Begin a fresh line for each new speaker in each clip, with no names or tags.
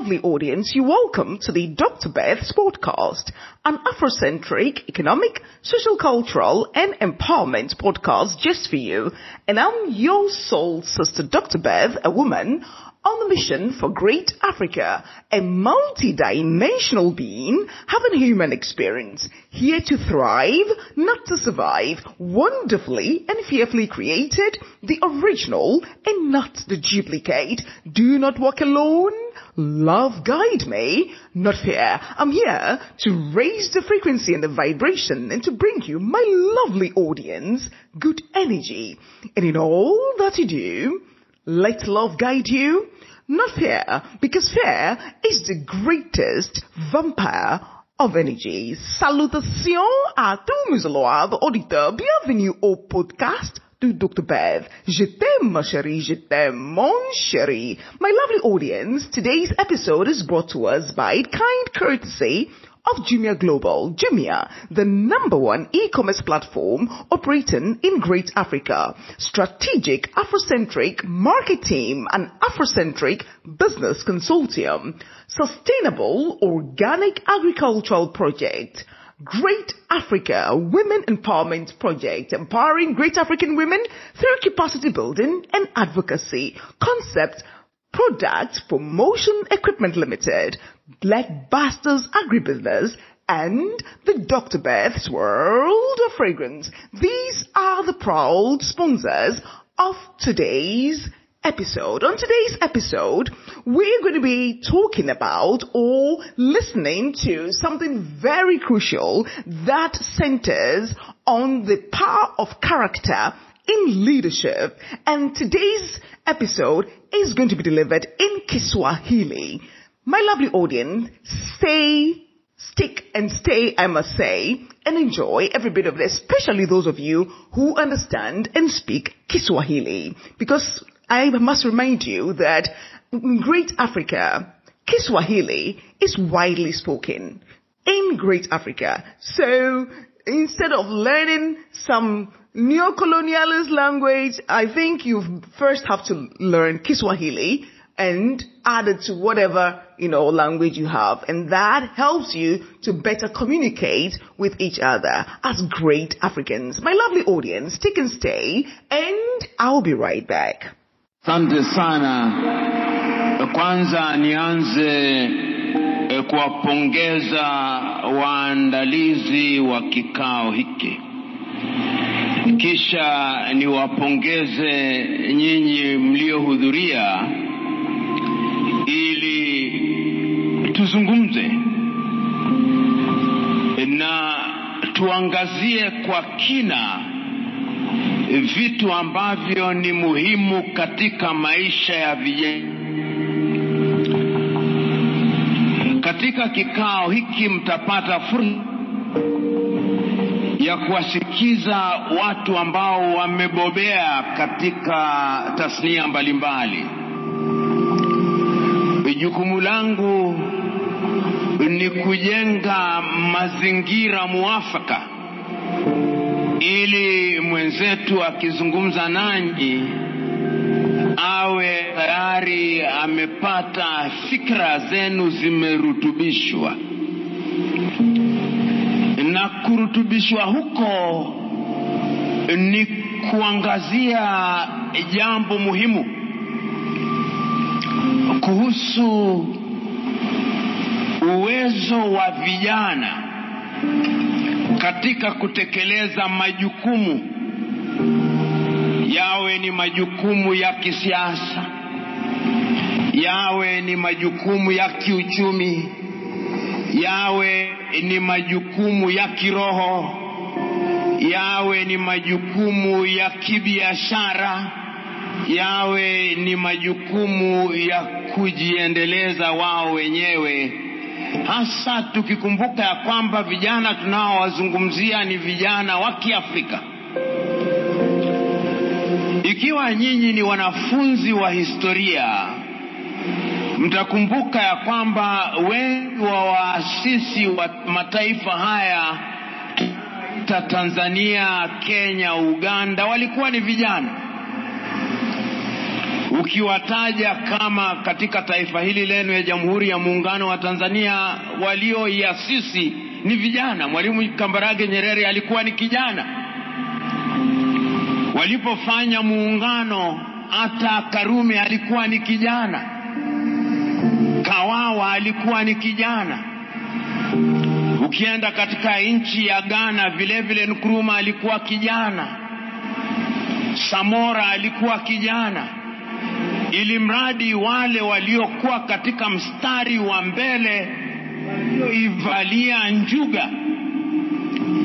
lovely audience, you're welcome to the Dr. Beth's podcast, an Afrocentric, economic, social, cultural, and empowerment podcast just for you. And I'm your soul sister, Dr. Beth, a woman on the mission for great Africa, a multi-dimensional being having human experience, here to thrive, not to survive, wonderfully and fearfully created, the original and not the duplicate. Do not walk alone. Love guide me, not fear. I'm here to raise the frequency and the vibration and to bring you, my lovely audience, good energy. And in all that you do, let love guide you, not fear, because fear is the greatest vampire of energy. Salutations à tous mes loyaux auditeurs. Bienvenue au podcast du Dr. Bev. Je t'aime, ma chérie. Je t'aime, mon chéri. My lovely audience, today's episode is brought to us by kind courtesy of Jumia Global. Jumia, the number one e-commerce platform operating in Great Africa. Strategic Afrocentric market team and Afrocentric business consortium. Sustainable organic agricultural project. Great Africa Women Empowerment Project, empowering great African women through capacity building and advocacy. Concept Product Promotion Equipment Limited, Black Bastards Agribusiness, and the Dr. Beth's World of Fragrance. These are the proud sponsors of today's episode. On today's episode, we're going to be talking about or listening to something very crucial that centers on the power of character in leadership. And today's episode is going to be delivered in Kiswahili. My lovely audience, stay, stick and stay, I must say, and enjoy every bit of it, especially those of you who understand and speak Kiswahili. Because I must remind you that in Great Africa, Kiswahili is widely spoken in Great Africa. So instead of learning some neo-colonialist language, I think you first have to learn Kiswahili and add it to whatever, you know, language you have. And that helps you to better communicate with each other as great Africans. My lovely audience, take and stay and I'll be right back.
Asante sana. Kwanza nianze eh, kuwapongeza waandalizi wa kikao hiki, kisha niwapongeze nyinyi mliohudhuria tuzungumze na tuangazie kwa kina vitu ambavyo ni muhimu katika maisha ya vijana. Katika kikao hiki mtapata fursa ya kuwasikiza watu ambao wamebobea katika tasnia mbalimbali. Jukumu langu ni kujenga mazingira muafaka. Ili mwenzetu akizungumza nanyi awe tayari amepata fikra zenu zimerutubishwa, na kurutubishwa huko ni kuangazia jambo muhimu kuhusu uwezo wa vijana katika kutekeleza majukumu. Yawe ni majukumu ya kisiasa, yawe ni majukumu ya kiuchumi, yawe ni majukumu ya kiroho, yawe ni majukumu ya kibiashara, yawe ni majukumu ya kujiendeleza wao wenyewe hasa tukikumbuka ya kwamba vijana tunaowazungumzia ni vijana wa Kiafrika. Ikiwa nyinyi ni wanafunzi wa historia, mtakumbuka ya kwamba wengi wa waasisi wa mataifa haya ta Tanzania, Kenya, Uganda walikuwa ni vijana. Ukiwataja kama katika taifa hili lenu ya Jamhuri ya Muungano wa Tanzania walioiasisi ni vijana. Mwalimu Kambarage Nyerere alikuwa ni kijana. Walipofanya muungano, hata Karume alikuwa ni kijana, Kawawa alikuwa ni kijana. Ukienda katika nchi ya Ghana vile vile Nkrumah alikuwa kijana, Samora alikuwa kijana, ili mradi wale waliokuwa katika mstari wa mbele walioivalia njuga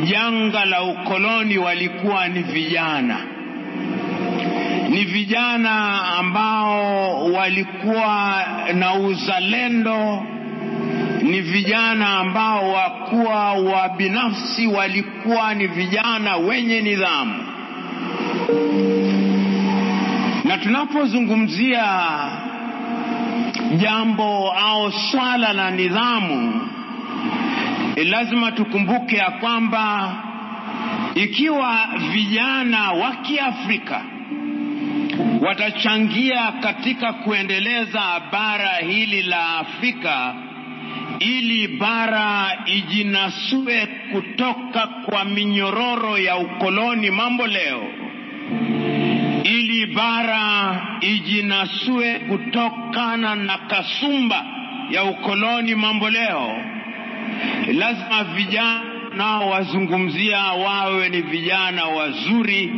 janga la ukoloni walikuwa ni vijana, ni vijana ambao walikuwa na uzalendo ni vijana ambao wakuwa wa binafsi, walikuwa ni vijana wenye nidhamu. Na tunapozungumzia jambo au swala la nidhamu, lazima tukumbuke ya kwamba ikiwa vijana wa Kiafrika watachangia katika kuendeleza bara hili la Afrika ili bara ijinasue kutoka kwa minyororo ya ukoloni mambo leo, bara ijinasue kutokana na kasumba ya ukoloni mambo leo, lazima vijana nao wazungumzia wawe ni vijana wazuri,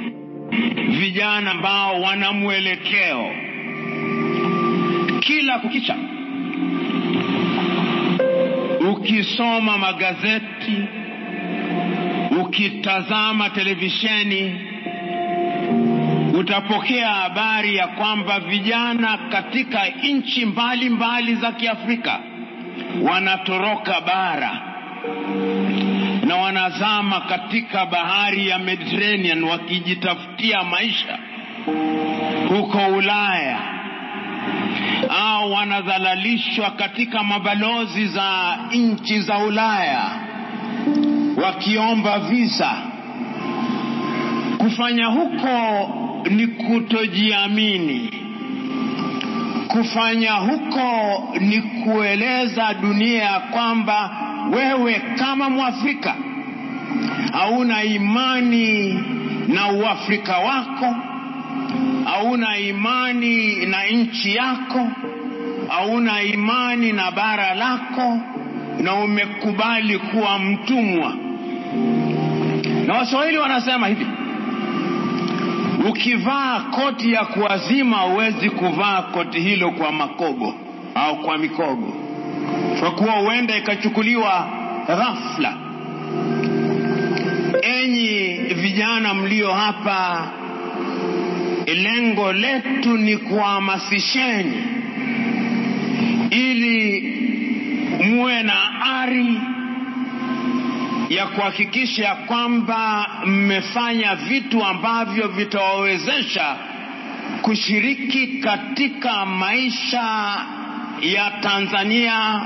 vijana ambao wana mwelekeo. Kila kukicha ukisoma magazeti, ukitazama televisheni, utapokea habari ya kwamba vijana katika nchi mbalimbali za Kiafrika wanatoroka bara na wanazama katika bahari ya Mediterranean wakijitafutia maisha huko Ulaya au wanadhalalishwa katika mabalozi za nchi za Ulaya wakiomba visa. Kufanya huko ni kutojiamini. Kufanya huko ni kueleza dunia ya kwamba wewe kama Mwafrika hauna imani na uafrika wako hauna imani na nchi yako, hauna imani na bara lako, na umekubali kuwa mtumwa. Na Waswahili wanasema hivi, ukivaa koti ya kuazima huwezi kuvaa koti hilo kwa makogo au kwa mikogo, kwa kuwa huenda ikachukuliwa ghafla. Enyi vijana mlio hapa lengo letu ni kuhamasisheni ili muwe na ari ya kuhakikisha kwamba mmefanya vitu ambavyo vitawawezesha kushiriki katika maisha ya Tanzania,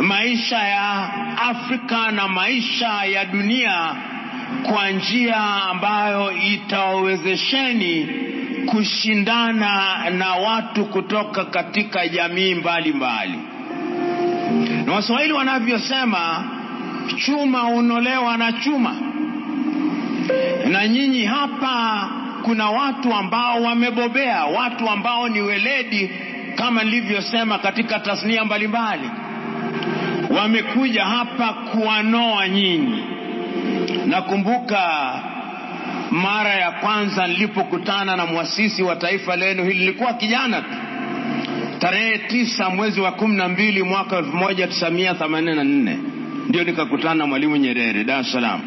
maisha ya Afrika na maisha ya dunia kwa njia ambayo itawawezesheni kushindana na watu kutoka katika jamii mbalimbali. Na Waswahili wanavyosema, chuma hunolewa na chuma. Na nyinyi hapa kuna watu ambao wamebobea, watu ambao ni weledi kama nilivyosema katika tasnia mbalimbali, wamekuja hapa kuwanoa nyinyi. Nakumbuka mara ya kwanza nilipokutana na mwasisi wa taifa lenu hili, nilikuwa kijana tu, tarehe tisa mwezi wa kumi na mbili mwaka 1984 ndio nikakutana na Mwalimu Nyerere Dar es Salaam,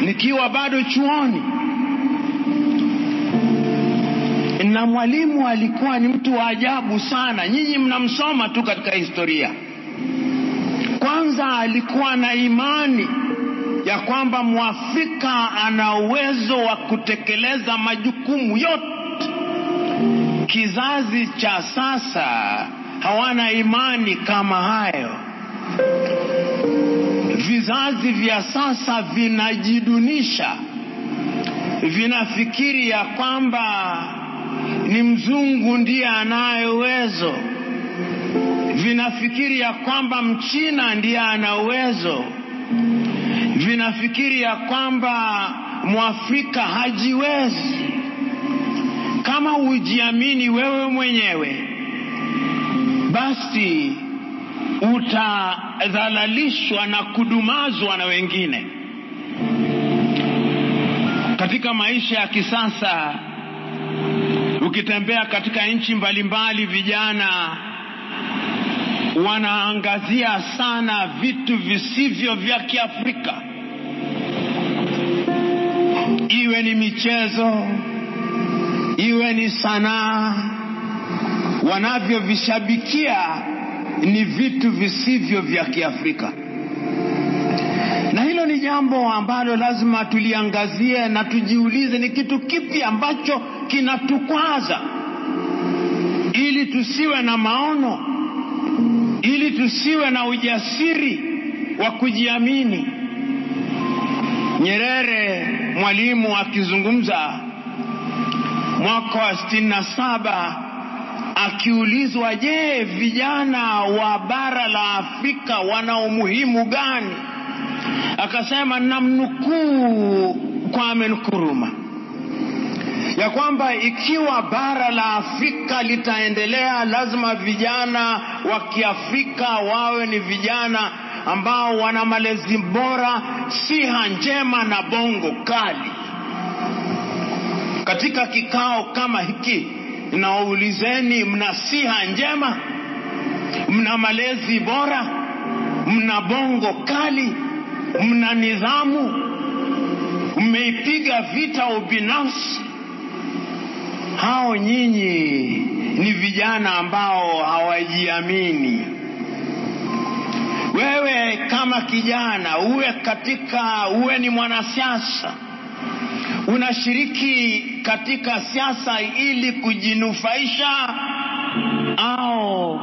nikiwa bado chuoni, na mwalimu alikuwa ni mtu wa ajabu sana. Nyinyi mnamsoma tu katika historia. Kwanza alikuwa na imani ya kwamba Mwafrika ana uwezo wa kutekeleza majukumu yote. Kizazi cha sasa hawana imani kama hayo. Vizazi vya sasa vinajidunisha, vinafikiri ya kwamba ni mzungu ndiye anaye uwezo, vinafikiri ya kwamba mchina ndiye ana uwezo, vinafikiri ya kwamba mwafrika hajiwezi. Kama hujiamini wewe mwenyewe, basi utadhalalishwa na kudumazwa na wengine. Katika maisha ya kisasa, ukitembea katika nchi mbalimbali, vijana wanaangazia sana vitu visivyo vya Kiafrika, iwe ni michezo, iwe ni sanaa, wanavyovishabikia ni vitu visivyo vya Kiafrika, na hilo ni jambo ambalo lazima tuliangazie na tujiulize, ni kitu kipi ambacho kinatukwaza, ili tusiwe na maono, ili tusiwe na ujasiri wa kujiamini. Nyerere mwalimu akizungumza mwaka wa sitini na saba akiulizwa, je, vijana wa bara la Afrika wana umuhimu gani? Akasema, namnukuu Kwame Nkrumah ya kwamba ikiwa bara la Afrika litaendelea, lazima vijana wa Kiafrika wawe ni vijana ambao wana malezi bora, siha njema na bongo kali. Katika kikao kama hiki nawaulizeni, mna siha njema? Mna malezi bora? Mna bongo kali? Mna nidhamu? Mmeipiga vita ubinafsi? Hao nyinyi ni vijana ambao hawajiamini. Wewe kama kijana, uwe katika, uwe ni mwanasiasa, unashiriki katika siasa ili kujinufaisha au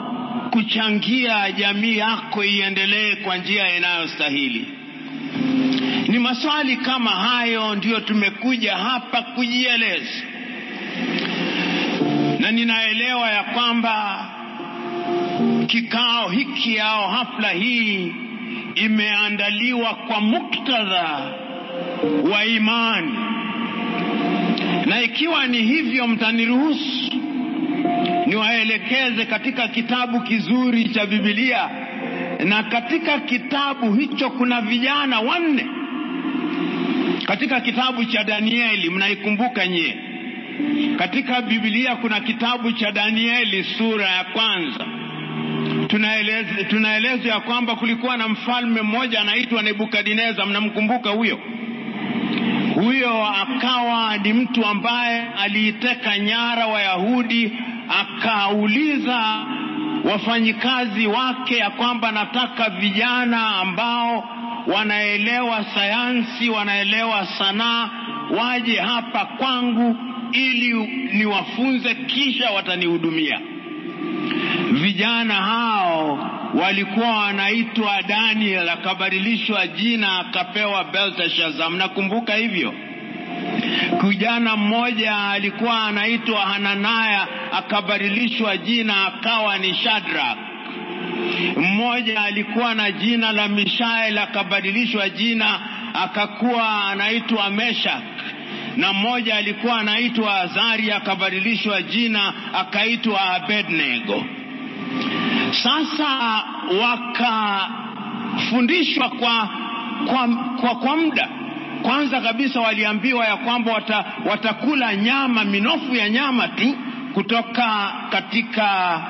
kuchangia jamii yako iendelee kwa njia inayostahili? Ni maswali kama hayo ndiyo tumekuja hapa kujieleza, na ninaelewa ya kwamba kikao hiki au hafla hii imeandaliwa kwa muktadha wa imani, na ikiwa ni hivyo, mtaniruhusu niwaelekeze katika kitabu kizuri cha Biblia, na katika kitabu hicho kuna vijana wanne. Katika kitabu cha Danieli, mnaikumbuka nyie, katika Biblia kuna kitabu cha Danieli sura ya kwanza tunaelezwa ya kwamba kulikuwa na mfalme mmoja anaitwa Nebukadineza. Mnamkumbuka huyo? Huyo akawa ni mtu ambaye aliiteka nyara Wayahudi, akauliza wafanyikazi wake ya kwamba nataka vijana ambao wanaelewa sayansi, wanaelewa sanaa, waje hapa kwangu ili niwafunze, kisha watanihudumia. Vijana hao walikuwa wanaitwa Daniel, akabadilishwa jina akapewa Belteshazzar. Mnakumbuka hivyo? Kijana mmoja alikuwa anaitwa Hananaya, akabadilishwa jina akawa ni Shadrach. Mmoja alikuwa na jina la Mishael, akabadilishwa jina akakuwa anaitwa Meshak na mmoja alikuwa anaitwa Azaria akabadilishwa jina akaitwa Abednego. Sasa wakafundishwa kwa, kwa, kwa, kwa muda. Kwanza kabisa waliambiwa ya kwamba wata, watakula nyama, minofu ya nyama tu kutoka katika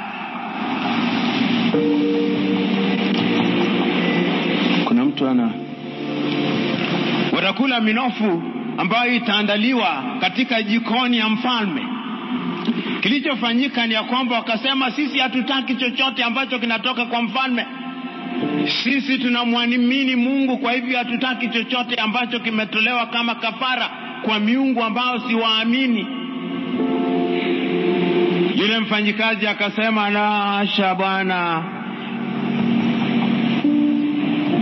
kuna mtu ana watakula minofu ambayo itaandaliwa katika jikoni ya mfalme. Kilichofanyika ni ya kwamba wakasema, sisi hatutaki chochote ambacho kinatoka kwa mfalme, sisi tunamwamini Mungu, kwa hivyo hatutaki chochote ambacho kimetolewa kama kafara kwa miungu ambao siwaamini. Yule mfanyikazi akasema, la hasha bwana,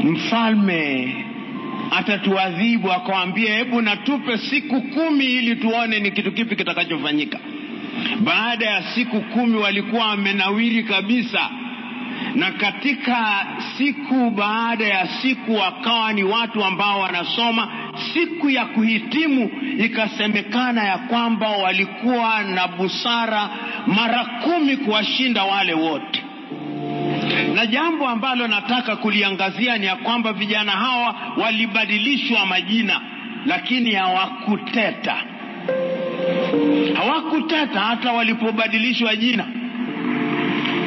mfalme atatuadhibu. Akawambia, hebu natupe siku kumi ili tuone ni kitu kipi kitakachofanyika. Baada ya siku kumi walikuwa wamenawiri kabisa na katika siku baada ya siku wakawa ni watu ambao wanasoma. Siku ya kuhitimu ikasemekana ya kwamba walikuwa na busara mara kumi kuwashinda wale wote. Na jambo ambalo nataka kuliangazia ni ya kwamba vijana hawa walibadilishwa majina, lakini hawakuteta, hawakuteta hata walipobadilishwa jina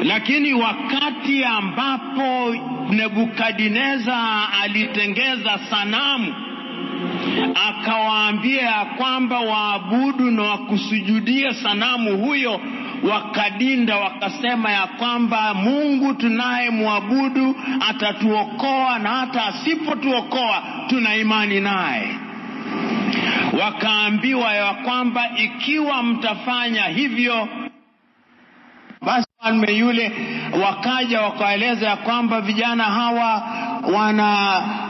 lakini wakati ambapo Nebukadneza alitengeza sanamu akawaambia ya kwamba waabudu na wakusujudie sanamu huyo, wakadinda wakasema ya kwamba Mungu tunayemwabudu atatuokoa na hata asipotuokoa tuna imani naye. Wakaambiwa ya kwamba ikiwa mtafanya hivyo basi mfalme yule wakaja wakaeleza ya kwamba vijana hawa wana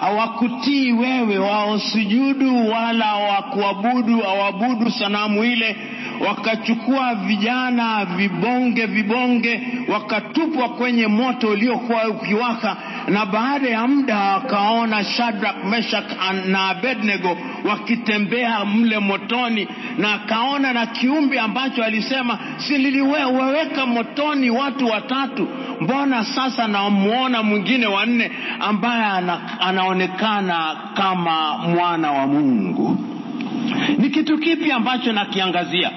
hawakutii wewe, waosujudu wala wakuabudu awabudu sanamu ile. Wakachukua vijana vibonge vibonge, wakatupwa kwenye moto uliokuwa ukiwaka, na baada ya muda wakaona Shadrach, Meshach na Abednego wakitembea mle motoni, na akaona na kiumbe ambacho alisema si niliwaweka motoni watu watatu, mbona sasa namuona mwingine wanne ambaye ana, anaonekana kama mwana wa Mungu? Ni kitu kipi ambacho nakiangazia?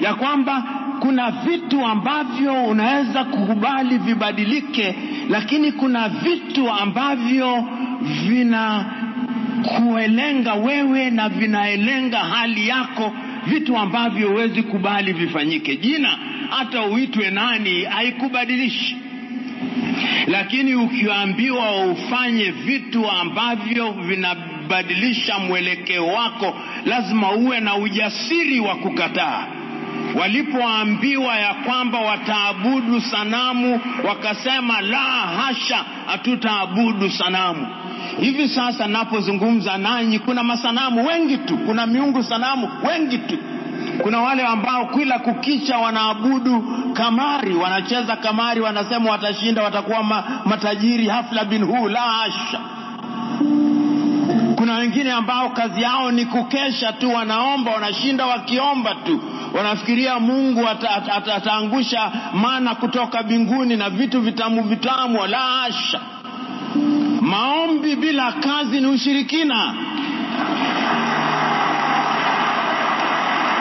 Ya kwamba kuna vitu ambavyo unaweza kukubali vibadilike, lakini kuna vitu ambavyo vinakuelenga wewe na vinaelenga hali yako, vitu ambavyo huwezi kubali vifanyike. Jina hata uitwe nani haikubadilishi, lakini ukiambiwa ufanye vitu ambavyo vinabadilisha mwelekeo wako, lazima uwe na ujasiri wa kukataa. Walipoambiwa ya kwamba wataabudu sanamu, wakasema la hasha, hatutaabudu sanamu. Hivi sasa napozungumza nanyi, kuna masanamu wengi tu, kuna miungu sanamu wengi tu. Kuna wale ambao kila kukicha wanaabudu kamari, wanacheza kamari, wanasema watashinda, watakuwa ma, matajiri, hafla bin hu. La hasha. Kuna wengine ambao kazi yao ni kukesha tu, wanaomba, wanashinda wakiomba tu, wanafikiria Mungu ataangusha ata, ata mana kutoka mbinguni na vitu vitamu vitamu. La hasha. Maombi bila kazi ni ushirikina.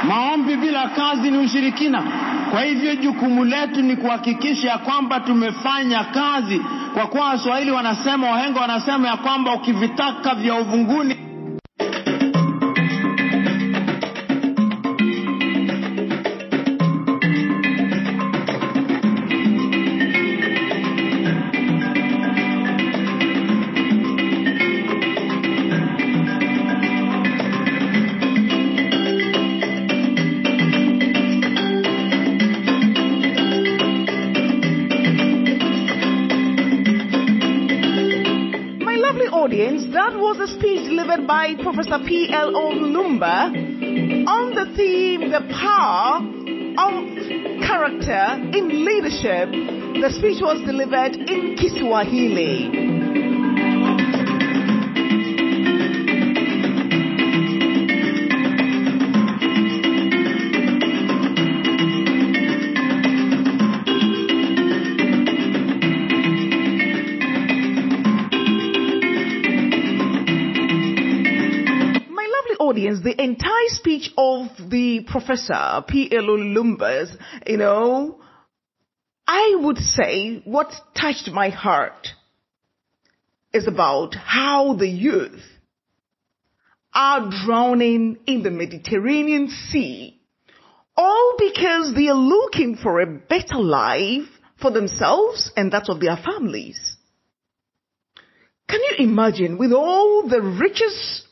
Maombi bila kazi ni ushirikina. Kwa hivyo jukumu letu ni kuhakikisha ya kwamba tumefanya kazi, kwa kuwa Waswahili wanasema, wahenga wanasema ya kwamba ukivitaka vya uvunguni
by Professor P.L. Lumumba on the theme, the power of character in leadership. The speech was delivered in Kiswahili. Speech of the professor, P.L. Lumbers, you know, I would say what touched my heart is about how the youth are drowning in the Mediterranean Sea, all because they are looking for a better life for themselves and that of their families. Can you imagine with all the riches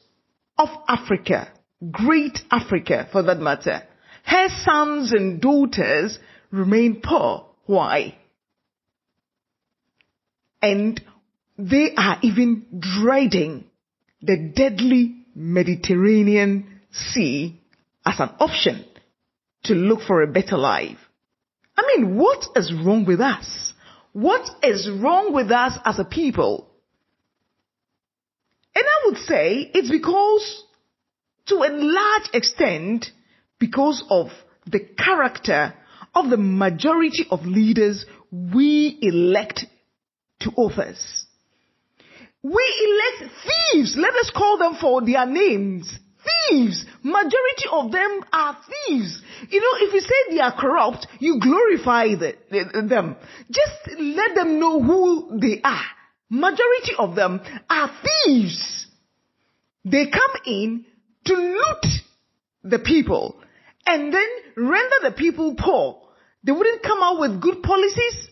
of Africa, great Africa for that matter, her sons and daughters remain poor. Why? And they are even dreading the deadly Mediterranean Sea as an option to look for a better life. I mean, what is wrong with us? What is wrong with us as a people? And I would say it's because, to a large extent, because of the character of the majority of leaders we elect to office. We elect thieves. Let us call them for their names. Thieves. Majority of them are thieves. You know, if you say they are corrupt, you glorify the, the, them. Just let them know who they are. Majority of them are thieves. They come in to loot the people and then render the people poor. They wouldn't come out with good policies.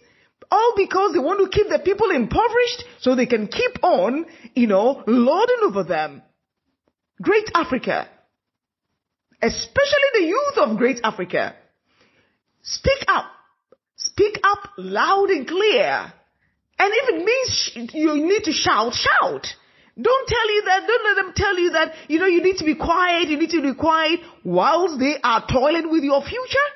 All because they want to keep the people impoverished so they can keep on, you know, lording over them. Great Africa, especially the youth of Great Africa, speak up. Speak up loud and clear. And if it means you need to shout, shout. Don't tell you that, don't let them tell you that, you know, you need to be quiet, you need to be quiet whilst they are toiling with your future.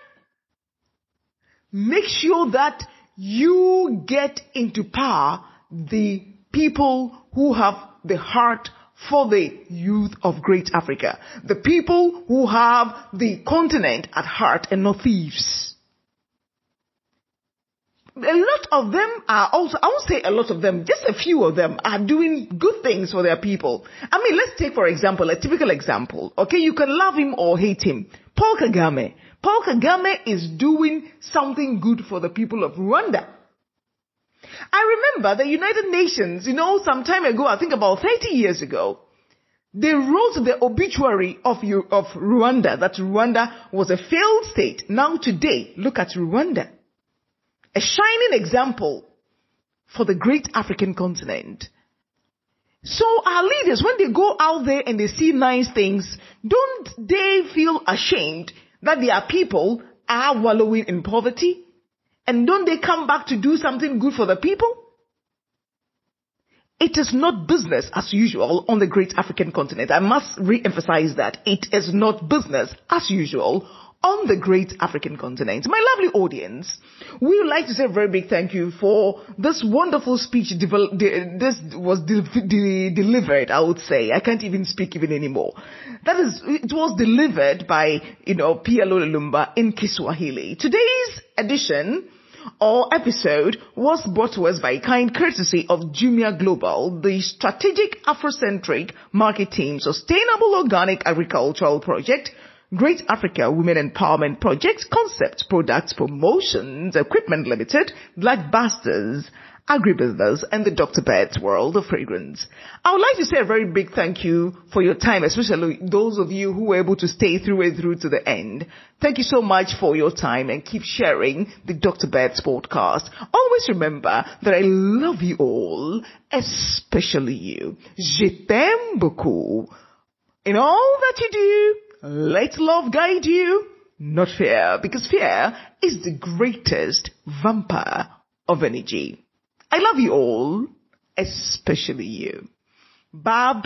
Make sure that you get into power the people who have the heart for the youth of great Africa. The people who have the continent at heart and not thieves a lot of them are also, I won't say a lot of them, just a few of them are doing good things for their people. I mean, let's take for example, a typical example. Okay, you can love him or hate him. Paul Kagame. Paul Kagame is doing something good for the people of Rwanda. I remember the United Nations, you know, some time ago, I think about 30 years ago, they wrote the obituary of, of Rwanda, that Rwanda was a failed state. Now today, look at Rwanda a shining example for the great African continent. So our leaders, when they go out there and they see nice things, don't they feel ashamed that their people are wallowing in poverty? And don't they come back to do something good for the people? It is not business as usual on the great African continent. I must re-emphasize that. It is not business as usual on the great African continent. My lovely audience, we would like to say a very big thank you for this wonderful speech. this was de- de- delivered, I would say. I can't even speak even anymore. That is, it was delivered by, you know, PLO Lumumba in Kiswahili. Today's edition or episode was brought to us by kind courtesy of Jumia Global, the strategic Afrocentric marketing sustainable organic agricultural project Great Africa Women Empowerment Project, Concept Products Promotions Equipment Limited, Black Bastards, Agribusiness, and the Dr. Beth's World of Fragrance. I would like to say a very big thank you for your time, especially those of you who were able to stay through it through to the end. Thank you so much for your time and keep sharing the Dr. Beth's podcast. Always remember that I love you all, especially you. Je t'aime beaucoup. In all that you do, let love guide you, not fear, because fear is the greatest vampire of energy. I love you all, especially you. Babinho!